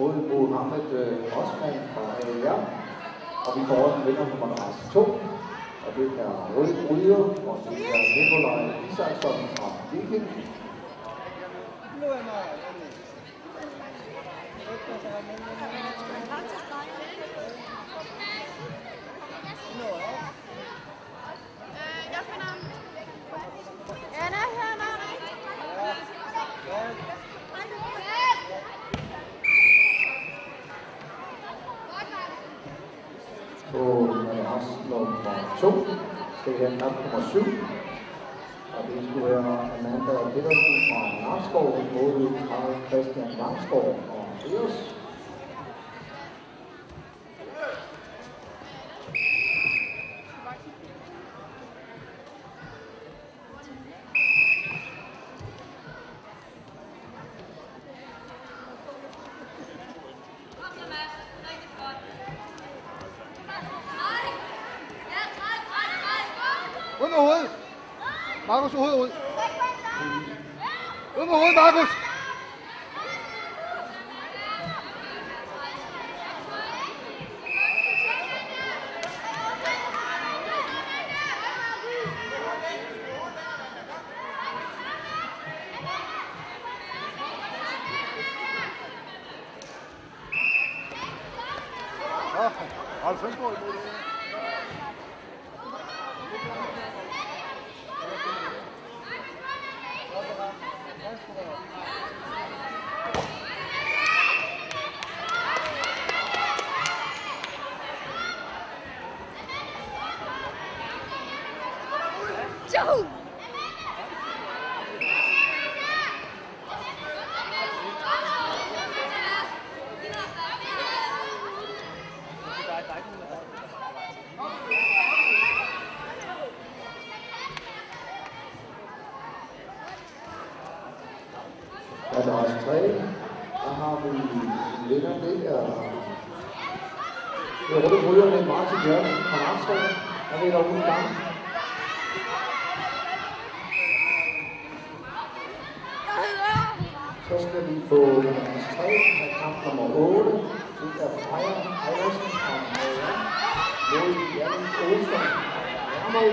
mod Mohammed øh, Osman fra AR. Og vi får også en vinder nummer 2. Og det er Røde Bryder, og det er Nikolaj Isaksson fra Viking. Nu Jeg skal vi have kamp nummer 7. Og det skulle være Amanda Petersen fra Narskov mod Karl Christian Langskov og Eros. Ud med hovedet. Markus, hovedet ud. Ud med hovedet, Markus. Hold fem på imod det? Joe! Madras 3, der har vi vinder, det er det er Røde Ryger med Martin Jørgensen fra Narskov. Der vinder hun i gang. Så skal vi på Madras 3 af kamp nummer 8. Det er Freja Eilersen fra Maja mod Jan Olsen fra Værmod.